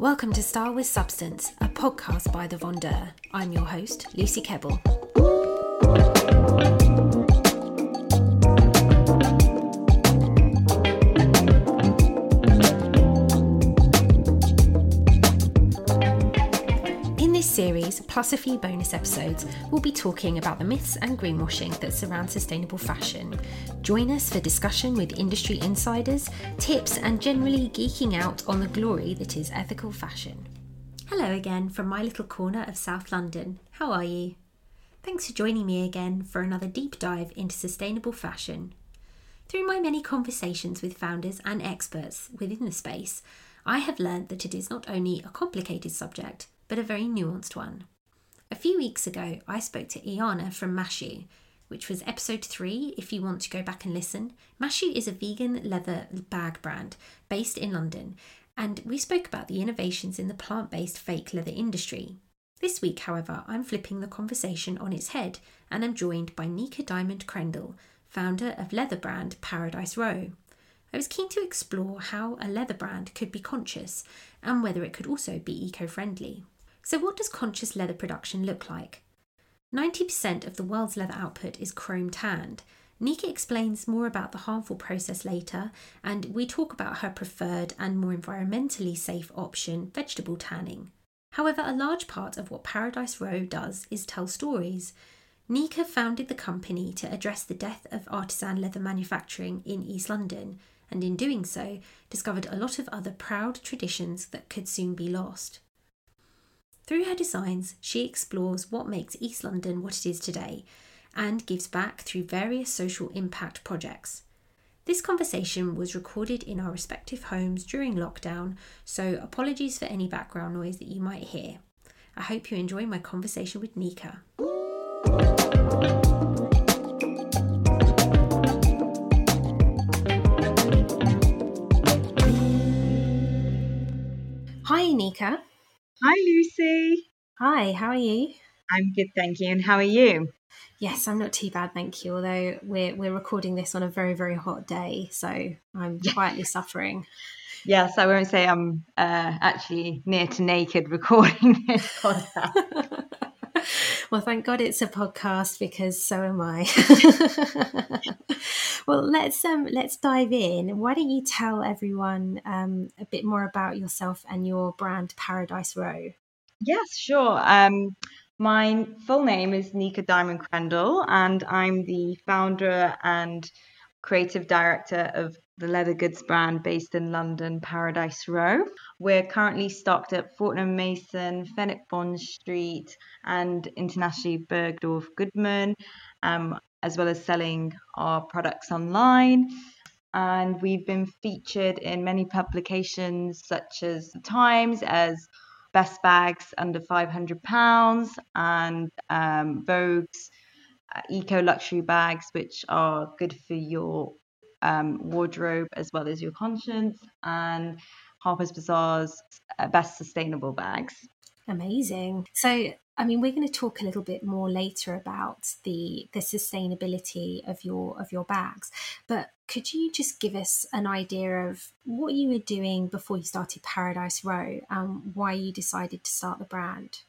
Welcome to Style with Substance, a podcast by The Vendeur. I'm your host, Lucy Kebble. Plus a few bonus episodes, we'll be talking about the myths and greenwashing that surround sustainable fashion. Join us for discussion with industry insiders, tips, and generally geeking out on the glory that is ethical fashion. Hello again from my little corner of South London. How are you? Thanks for joining me again for another deep dive into sustainable fashion. Through my many conversations with founders and experts within the space, I have learned that it is not only a complicated subject, but a very nuanced one. A few weeks ago, I spoke to Iana from Mashu, which was episode three if you want to go back and listen. Mashu is a vegan leather bag brand based in London, and we spoke about the innovations in the plant based fake leather industry. This week, however, I'm flipping the conversation on its head and I'm joined by Nika Diamond Crendel, founder of leather brand Paradise Row. I was keen to explore how a leather brand could be conscious and whether it could also be eco friendly. So, what does conscious leather production look like? 90% of the world's leather output is chrome tanned. Nika explains more about the harmful process later, and we talk about her preferred and more environmentally safe option, vegetable tanning. However, a large part of what Paradise Row does is tell stories. Nika founded the company to address the death of artisan leather manufacturing in East London, and in doing so, discovered a lot of other proud traditions that could soon be lost. Through her designs, she explores what makes East London what it is today and gives back through various social impact projects. This conversation was recorded in our respective homes during lockdown, so apologies for any background noise that you might hear. I hope you enjoy my conversation with Nika. Hi, Nika. Hi, Lucy. Hi, how are you? I'm good, thank you. And how are you? Yes, I'm not too bad, thank you. Although we're we're recording this on a very very hot day, so I'm quietly suffering. Yes, I won't say I'm uh, actually near to naked recording this podcast. well, thank God it's a podcast because so am I. well, let's um let's dive in. Why don't you tell everyone um, a bit more about yourself and your brand Paradise Row? Yes, sure. Um, my full name is Nika Diamond Crendel, and I'm the founder and creative director of the leather goods brand based in London, Paradise Row. We're currently stocked at Fortnum Mason, Fenwick Bond Street, and internationally Bergdorf Goodman, um, as well as selling our products online. And we've been featured in many publications such as The Times as best bags under 500 pounds and um, Vogue's uh, eco luxury bags, which are good for your um, wardrobe as well as your conscience, and Harper's Bazaar's uh, best sustainable bags. Amazing. So, I mean, we're going to talk a little bit more later about the the sustainability of your of your bags, but could you just give us an idea of what you were doing before you started Paradise Row and why you decided to start the brand?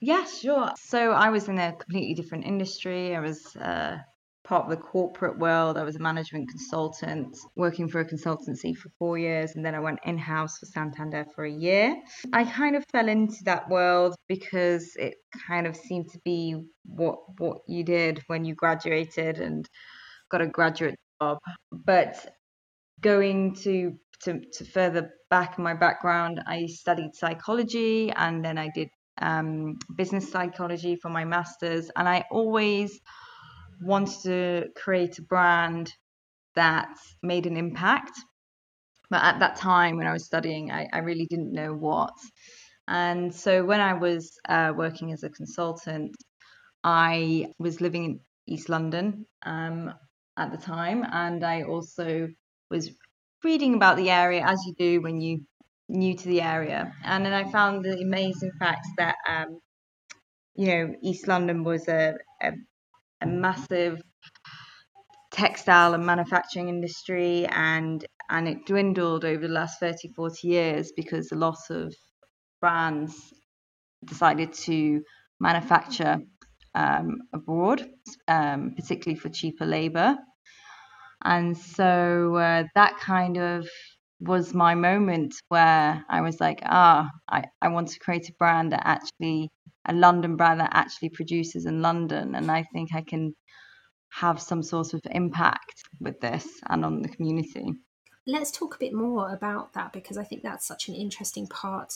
Yes, sure. So I was in a completely different industry. I was uh, part of the corporate world. I was a management consultant working for a consultancy for four years, and then I went in house for Santander for a year. I kind of fell into that world because it kind of seemed to be what what you did when you graduated and got a graduate job. But going to to, to further back in my background, I studied psychology and then I did um, business psychology for my master's, and I always wanted to create a brand that made an impact. But at that time, when I was studying, I, I really didn't know what. And so when I was uh, working as a consultant, I was living in East London um, at the time, and I also was reading about the area as you do when you new to the area. And then I found the amazing facts that um, you know East London was a, a a massive textile and manufacturing industry and and it dwindled over the last 30, 40 years because a lot of brands decided to manufacture um, abroad, um, particularly for cheaper labor. And so uh, that kind of was my moment where I was like, ah, I, I want to create a brand that actually, a London brand that actually produces in London. And I think I can have some sort of impact with this and on the community. Let's talk a bit more about that because I think that's such an interesting part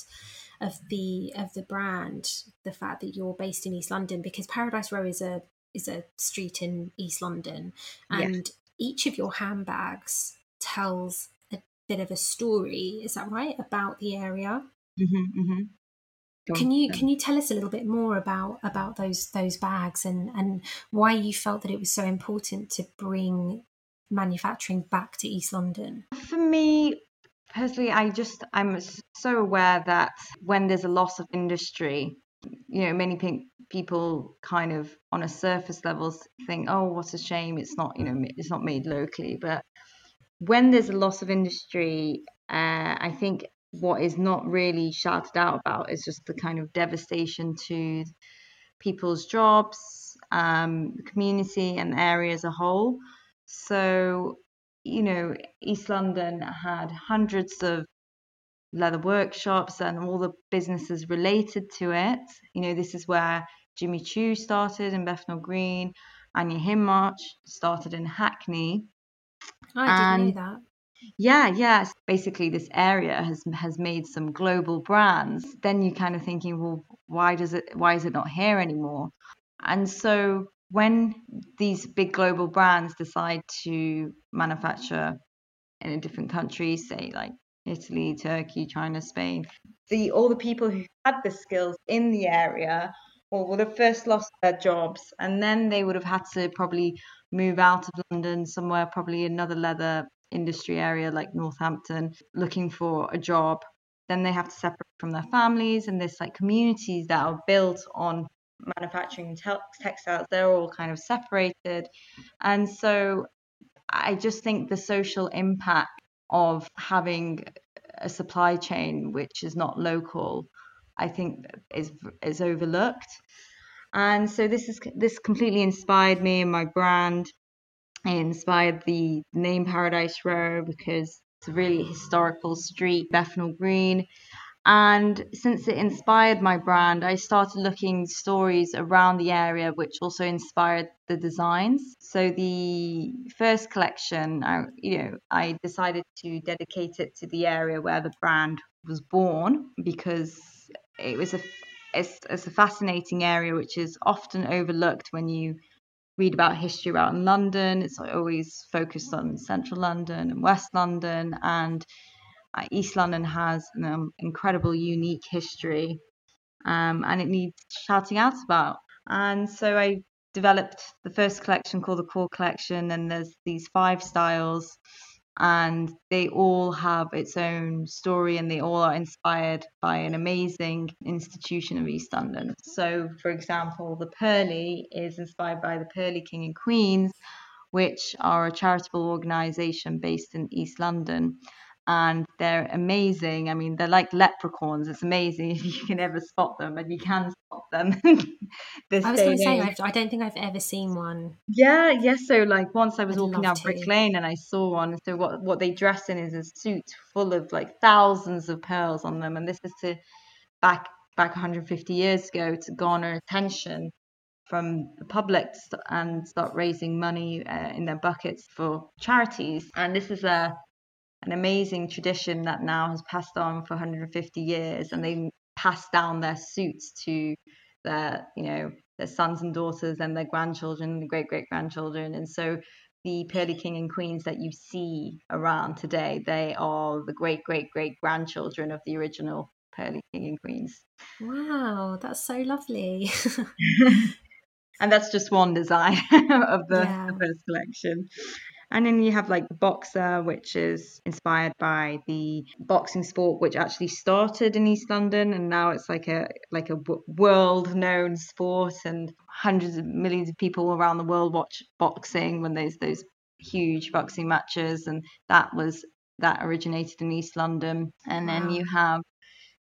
of the of the brand, the fact that you're based in East London because Paradise Row is a is a street in East London and each of your handbags tells a bit of a story. Is that right about the area? Mm-hmm, mm-hmm. Can you can you tell us a little bit more about about those those bags and and why you felt that it was so important to bring manufacturing back to East London? For me personally, I just I'm so aware that when there's a loss of industry, you know, many people kind of on a surface level think, oh, what a shame, it's not you know it's not made locally, but when there's a loss of industry, uh, I think what is not really shouted out about is just the kind of devastation to people's jobs, um, the community, and area as a whole. So, you know, East London had hundreds of leather workshops and all the businesses related to it. You know, this is where Jimmy Choo started in Bethnal Green, Anya Hindmarch started in Hackney. I didn't know that. Yeah, yes. Basically, this area has has made some global brands. Then you're kind of thinking, well, why does it? Why is it not here anymore? And so when these big global brands decide to manufacture in a different country, say like Italy, Turkey, China, Spain, the all the people who had the skills in the area well, would have first lost their jobs and then they would have had to probably move out of London somewhere, probably another leather industry area like Northampton, looking for a job. Then they have to separate from their families, and this like communities that are built on manufacturing textiles, they're all kind of separated. And so I just think the social impact of having a supply chain which is not local, I think is is overlooked. And so this is this completely inspired me and my brand. Inspired the name Paradise Row because it's a really historical street, Bethnal Green. And since it inspired my brand, I started looking stories around the area, which also inspired the designs. So the first collection, I, you know, I decided to dedicate it to the area where the brand was born because it was a it's, it's a fascinating area which is often overlooked when you read about history around London. It's always focused on central London and West London, and uh, East London has an um, incredible, unique history, um, and it needs shouting out about. And so I developed the first collection called the Core Collection, and there's these five styles and they all have its own story and they all are inspired by an amazing institution of East London. So, for example, the Pearly is inspired by the Pearly King and Queens, which are a charitable organisation based in East London and they're amazing. I mean, they're like leprechauns. It's amazing if you can ever spot them, and you can spot them. this I was going to say, I don't think I've ever seen one. Yeah, yes. Yeah, so, like, once I was I'd walking down Brick Lane and I saw one. So, what what they dress in is a suit full of like thousands of pearls on them, and this is to back back 150 years ago to garner attention from the public and start raising money uh, in their buckets for charities. And this is a an amazing tradition that now has passed on for 150 years and they pass down their suits to their you know their sons and daughters and their grandchildren and great great grandchildren and so the pearly king and queens that you see around today they are the great great great grandchildren of the original pearly king and queens. Wow that's so lovely. And that's just one design of the, yeah. the first collection and then you have like boxer, which is inspired by the boxing sport, which actually started in East London, and now it's like a like a world-known sport, and hundreds of millions of people around the world watch boxing when there's those huge boxing matches, and that was that originated in East London. And then you have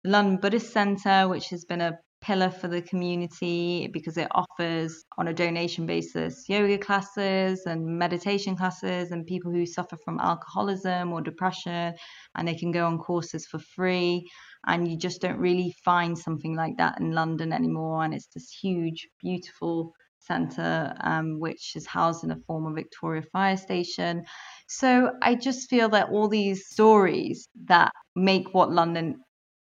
the London Buddhist Centre, which has been a pillar for the community because it offers on a donation basis yoga classes and meditation classes and people who suffer from alcoholism or depression and they can go on courses for free. And you just don't really find something like that in London anymore and it's this huge beautiful centre um, which is housed in a former Victoria fire station. So I just feel that all these stories that make what London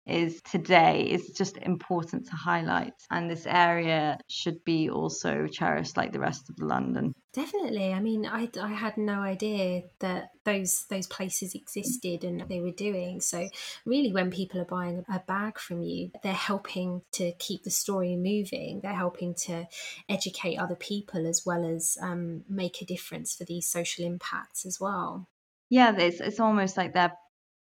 is today is just important to highlight and this area should be also cherished like the rest of london. Definitely. I mean i, I had no idea that those those places existed and they were doing. So really when people are buying a bag from you they're helping to keep the story moving. They're helping to educate other people as well as um, make a difference for these social impacts as well. Yeah it's, it's almost like they're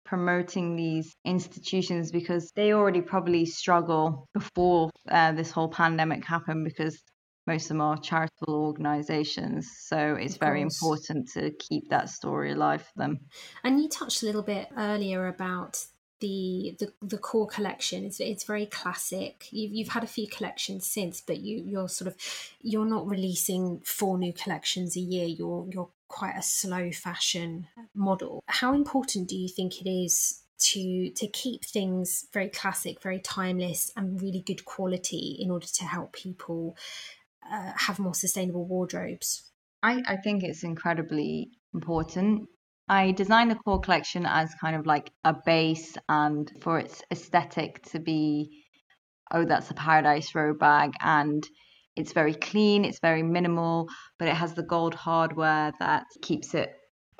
promoting these institutions because they already probably struggle before uh, this whole pandemic happened because most of them are charitable organizations. So it's very important to keep that story alive for them. And you touched a little bit earlier about the the, the core collection. It's, it's very classic. You've, you've had a few collections since but you you're sort of you're not releasing four new collections a year. You're you're quite a slow fashion model how important do you think it is to to keep things very classic very timeless and really good quality in order to help people uh, have more sustainable wardrobes I, I think it's incredibly important I designed the core collection as kind of like a base and for its aesthetic to be, oh, that's a Paradise Row bag. And it's very clean, it's very minimal, but it has the gold hardware that keeps it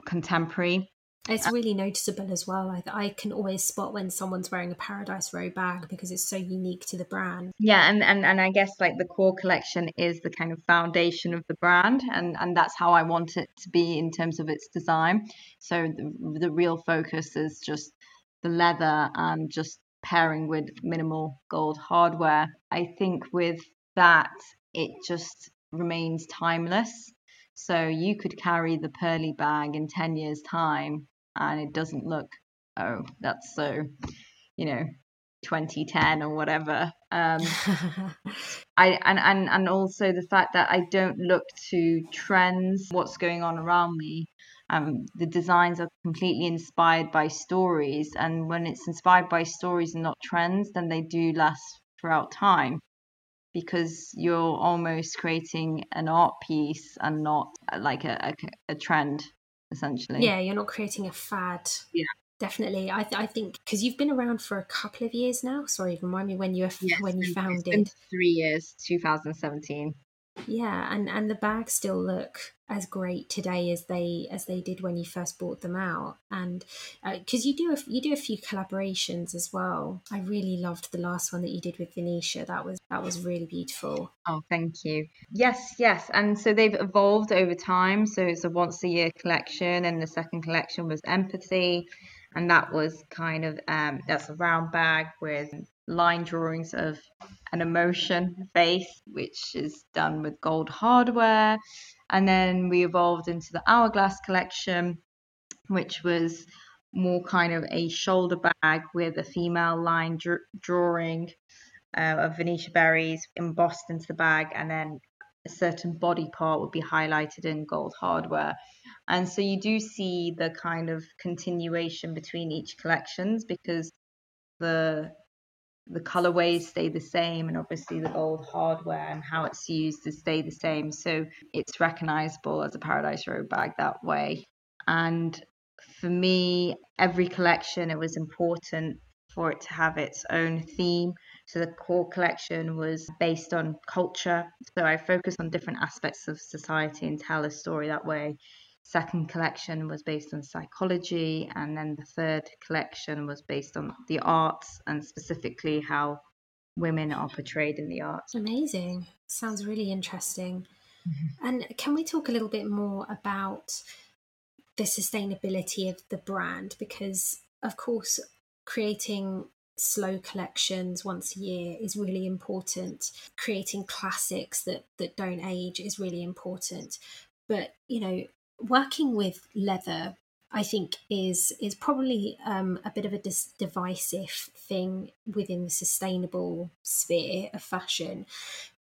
contemporary. It's uh, really noticeable as well. I, I can always spot when someone's wearing a Paradise Row bag because it's so unique to the brand. Yeah, and, and, and I guess like the core collection is the kind of foundation of the brand, and, and that's how I want it to be in terms of its design. So the, the real focus is just the leather and just pairing with minimal gold hardware. I think with that, it just remains timeless. So you could carry the pearly bag in 10 years' time and it doesn't look oh that's so you know 2010 or whatever. Um i and, and and also the fact that i don't look to trends what's going on around me. Um the designs are completely inspired by stories and when it's inspired by stories and not trends then they do last throughout time because you're almost creating an art piece and not uh, like a, a, a trend essentially. Yeah, you're not creating a fad. Yeah. Definitely, I, th- I think because you've been around for a couple of years now. Sorry, remind me when you yes, when you founded it. three years, 2017. Yeah, and and the bags still look as great today as they as they did when you first bought them out. And because uh, you do a, you do a few collaborations as well. I really loved the last one that you did with venetia. That was that was really beautiful. Oh thank you. Yes yes and so they've evolved over time. So it's a once a year collection and the second collection was empathy and that was kind of um that's a round bag with line drawings of an emotion face, which is done with gold hardware. And then we evolved into the Hourglass collection, which was more kind of a shoulder bag with a female line dr- drawing uh, of Venetia Berry's embossed into the bag, and then a certain body part would be highlighted in gold hardware. And so you do see the kind of continuation between each collections because the the colorways stay the same and obviously the gold hardware and how it's used to stay the same. So it's recognizable as a Paradise Row bag that way. And for me every collection it was important for it to have its own theme. So the core collection was based on culture. So i focused on different aspects of society and tell a story that way second collection was based on psychology, and then the third collection was based on the arts and specifically how women are portrayed in the arts. Amazing. Sounds really interesting. Mm-hmm. And can we talk a little bit more about the sustainability of the brand? Because, of course, creating slow collections once a year is really important creating classics that that don't age is really important but you know working with leather I think is is probably um, a bit of a dis- divisive thing within the sustainable sphere of fashion,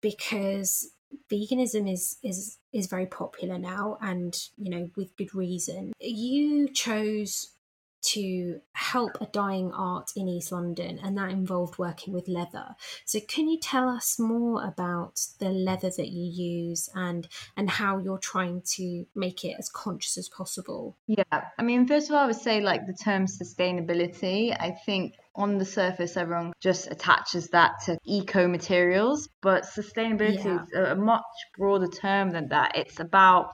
because veganism is is is very popular now, and you know with good reason. You chose to help a dying art in East London, and that involved working with leather. So, can you tell us more about the leather that you use and and how you're trying to make it as conscious as possible? Yeah, I mean, first of all, I would say like the term sustainability. I think on the surface, everyone just attaches that to eco materials, but sustainability yeah. is a much broader term than that. It's about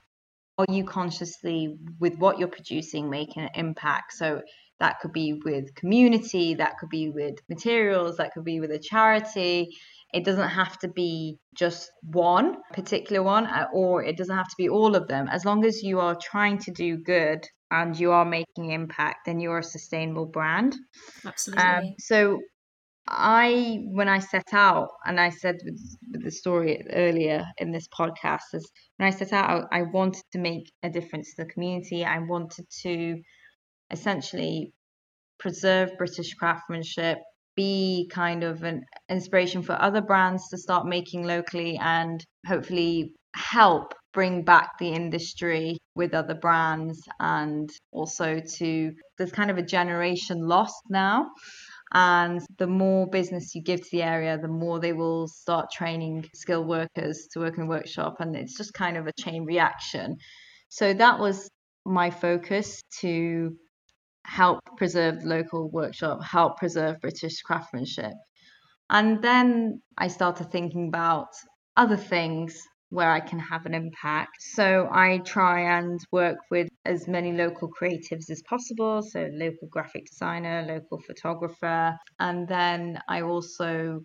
are you consciously with what you're producing making an impact? So that could be with community that could be with materials that could be with a charity. It doesn't have to be just one particular one uh, or it doesn't have to be all of them. As long as you are trying to do good and you are making impact then you're a sustainable brand. Absolutely. Um, so I, when I set out, and I said with, with, the story earlier in this podcast, is when I set out, I, I wanted to make a difference to the community. I wanted to essentially preserve British craftsmanship, be kind of an inspiration for other brands to start making locally, and hopefully help bring back the industry with other brands and also to there's kind of a generation lost now and the more business you give to the area, the more they will start training skilled workers to work in the workshop. And it's just kind of a chain reaction. So that was my focus to help preserve the local workshop, help preserve British craftsmanship. And then I started thinking about other things where I can have an impact. So I try and work with as many local creatives as possible. So, local graphic designer, local photographer. And then I also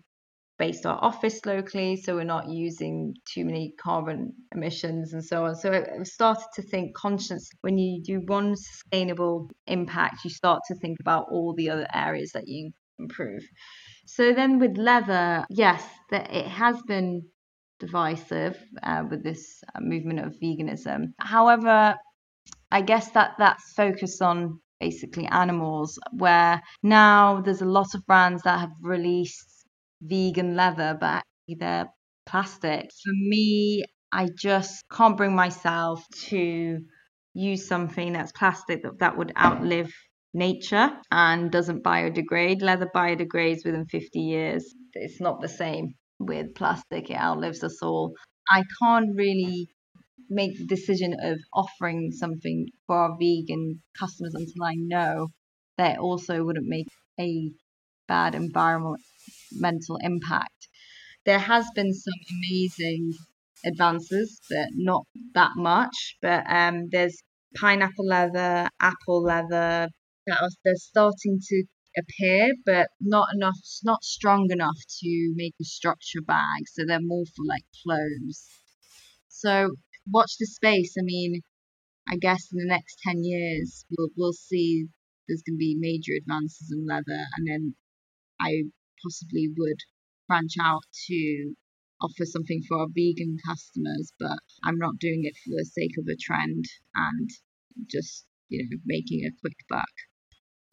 based our office locally so we're not using too many carbon emissions and so on so i started to think conscious when you do one sustainable impact you start to think about all the other areas that you improve so then with leather yes that it has been divisive uh, with this uh, movement of veganism. However, I guess that that's focused on basically animals, where now there's a lot of brands that have released vegan leather, but they're plastic. For me, I just can't bring myself to use something that's plastic that, that would outlive nature and doesn't biodegrade. Leather biodegrades within 50 years. It's not the same with plastic, it outlives us all. I can't really make the decision of offering something for our vegan customers until I know that also wouldn't make a bad environmental impact. There has been some amazing advances, but not that much. But um, there's pineapple leather, apple leather. That they're starting to appear, but not enough, not strong enough to make a structure bag. So they're more for like clothes. So watch the space. I mean, I guess in the next 10 years, we'll, we'll see there's going to be major advances in leather. And then I possibly would branch out to offer something for our vegan customers, but I'm not doing it for the sake of a trend and just, you know, making a quick buck.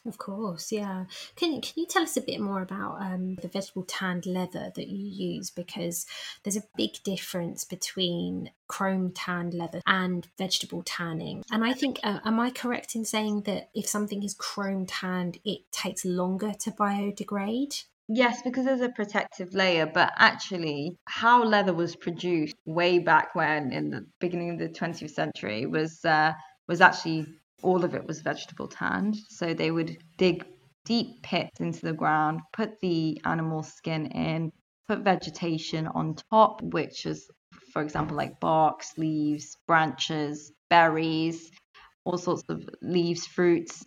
Of course, yeah. Can can you tell us a bit more about um, the vegetable tanned leather that you use? Because there's a big difference between chrome tanned leather and vegetable tanning. And I think, uh, am I correct in saying that if something is chrome tanned, it takes longer to biodegrade? Yes, because there's a protective layer, but actually, how leather was produced way back when, in the beginning of the 20th century, was uh, was actually all of it was vegetable tanned. So they would dig deep pits into the ground, put the animal skin in, put vegetation on top, which is, for example, like barks, leaves, branches, berries, all sorts of leaves, fruits,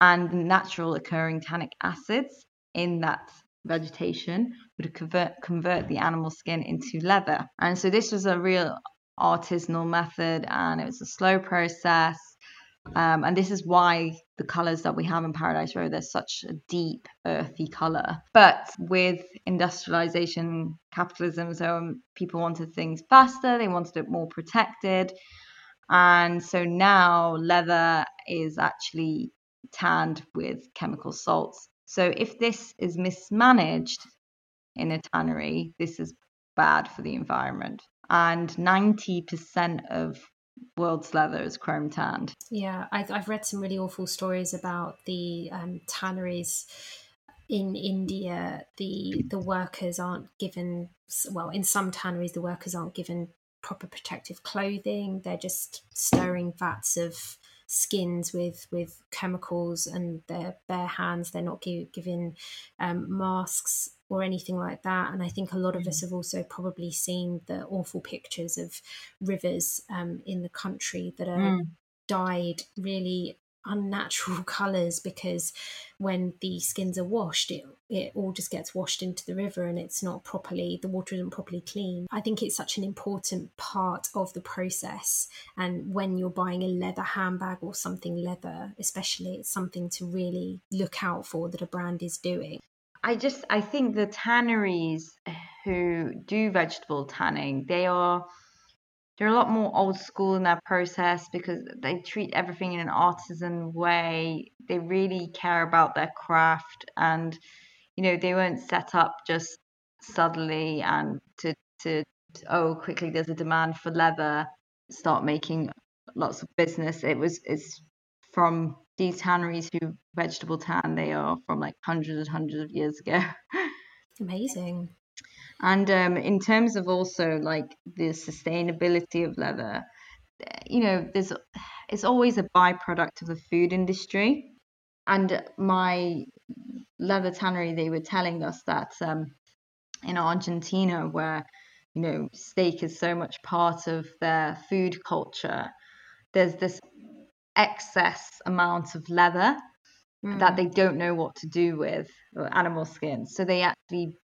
and natural occurring tannic acids in that vegetation would convert convert the animal skin into leather. And so this was a real artisanal method and it was a slow process um, and this is why the colors that we have in Paradise Row, they're such a deep, earthy color. But with industrialization, capitalism, so um, people wanted things faster, they wanted it more protected. And so now leather is actually tanned with chemical salts. So if this is mismanaged in a tannery, this is bad for the environment. And 90% of world's leather is chrome tanned. Yeah, I've, I've read some really awful stories about the um, tanneries in India. The the workers aren't given well in some tanneries the workers aren't given proper protective clothing. They're just stirring vats of skins with with chemicals and their bare hands. They're not give, given um, masks or anything like that. And I think a lot of us mm. have also probably seen the awful pictures of rivers um, in the country that are mm. dyed really unnatural colors because when the skins are washed it it all just gets washed into the river and it's not properly the water isn't properly clean. I think it's such an important part of the process. And when you're buying a leather handbag or something leather especially it's something to really look out for that a brand is doing. I just i think the tanneries who do vegetable tanning they are they're a lot more old school in their process because they treat everything in an artisan way. They really care about their craft and you know they weren't set up just suddenly and to to oh quickly there's a demand for leather start making lots of business. It was it's from these tanneries who vegetable tan they are from like hundreds and hundreds of years ago. Amazing and um, in terms of also like the sustainability of leather, you know, there's it's always a byproduct of the food industry. And my leather tannery, they were telling us that um, in Argentina, where you know steak is so much part of their food culture, there's this excess amount of leather mm. that they don't know what to do with animal skin. So they actually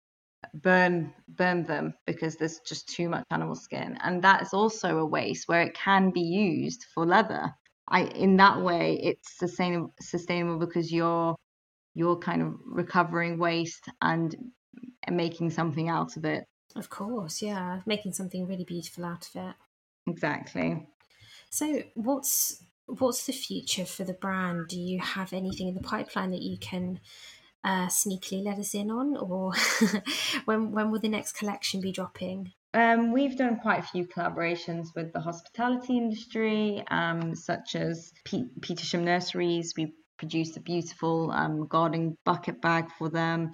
burn burn them because there's just too much animal skin. And that is also a waste where it can be used for leather. I in that way it's sustainable sustainable because you're you're kind of recovering waste and making something out of it. Of course yeah. Making something really beautiful out of it. Exactly. So what's what's the future for the brand? Do you have anything in the pipeline that you can uh, sneakily let us in on, or when when will the next collection be dropping? Um, we've done quite a few collaborations with the hospitality industry, um, such as P- Petersham Nurseries. We produced a beautiful um, garden bucket bag for them.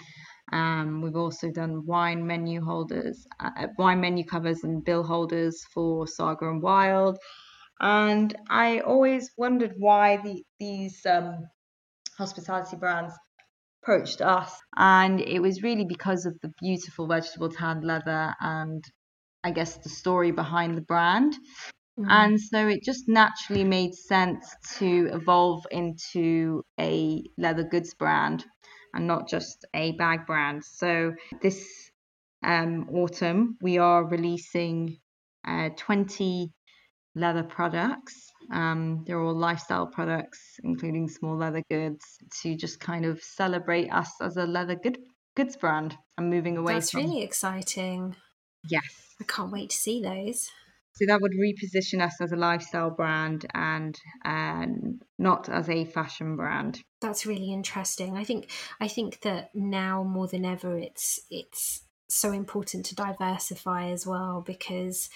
Um, we've also done wine menu holders, uh, wine menu covers, and bill holders for Sager and Wilde. And I always wondered why the, these um, hospitality brands approached us. And it was really because of the beautiful vegetable tanned leather and I guess the story behind the brand. Mm. And so it just naturally made sense to evolve into a leather goods brand and not just a bag brand. So this um, autumn, we are releasing uh, 20 leather products. Um, they're all lifestyle products, including small leather goods, to just kind of celebrate us as a leather good, goods brand and moving away That's from. really exciting. Yes. I can't wait to see those. So that would reposition us as a lifestyle brand and and not as a fashion brand. That's really interesting. I think I think that now more than ever it's it's so important to diversify as well because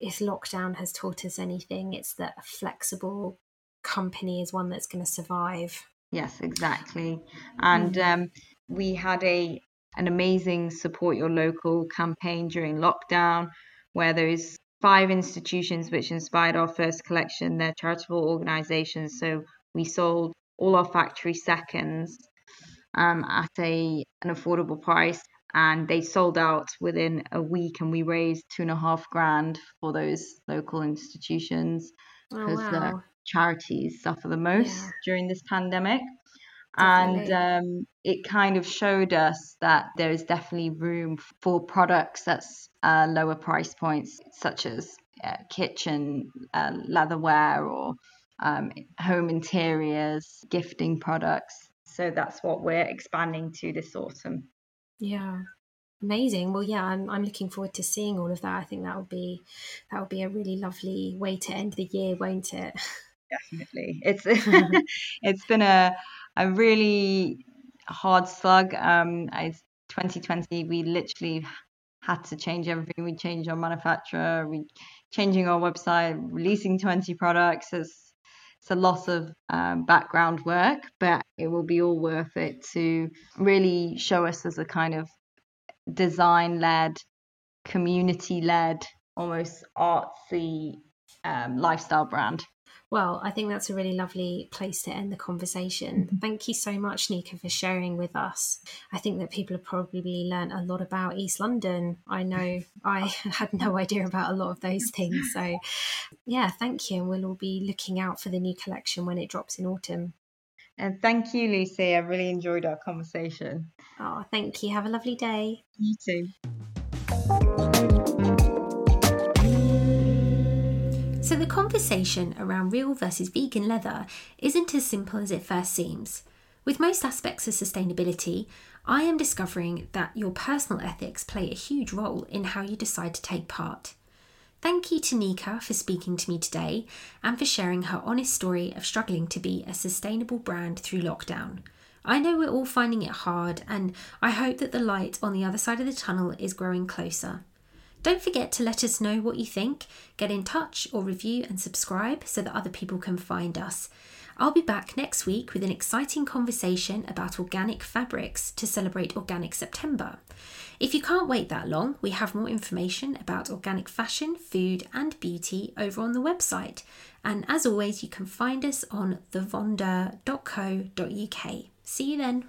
if lockdown has taught us anything, it's that a flexible company is one that's going to survive. Yes, exactly. And mm. um, we had a an amazing support your local campaign during lockdown, where there's five institutions which inspired our first collection. They're charitable organisations, so we sold all our factory seconds um, at a an affordable price and they sold out within a week and we raised two and a half grand for those local institutions because oh, wow. the charities suffer the most yeah. during this pandemic definitely. and um, it kind of showed us that there is definitely room for products that's uh, lower price points such as uh, kitchen uh, leatherware or um, home interiors gifting products so that's what we're expanding to this autumn yeah. Amazing. Well, yeah, I'm, I'm looking forward to seeing all of that. I think that will be that will be a really lovely way to end the year, won't it? Definitely. It's it's been a a really hard slug. Um, it's 2020. We literally had to change everything. We changed our manufacturer. We changing our website, releasing 20 products. It's it's a lot of um, background work, but it will be all worth it to really show us as a kind of design led, community led, almost artsy um, lifestyle brand. Well, I think that's a really lovely place to end the conversation. Mm-hmm. Thank you so much, Nika, for sharing with us. I think that people have probably learned a lot about East London. I know I had no idea about a lot of those things. So, yeah, thank you. And we'll all be looking out for the new collection when it drops in autumn. And thank you, Lucy. I really enjoyed our conversation. Oh, thank you. Have a lovely day. You too. So, the conversation around real versus vegan leather isn't as simple as it first seems. With most aspects of sustainability, I am discovering that your personal ethics play a huge role in how you decide to take part. Thank you to Nika for speaking to me today and for sharing her honest story of struggling to be a sustainable brand through lockdown. I know we're all finding it hard, and I hope that the light on the other side of the tunnel is growing closer. Don't forget to let us know what you think, get in touch or review and subscribe so that other people can find us. I'll be back next week with an exciting conversation about organic fabrics to celebrate Organic September. If you can't wait that long, we have more information about organic fashion, food, and beauty over on the website. And as always, you can find us on thevendeur.co.uk. See you then.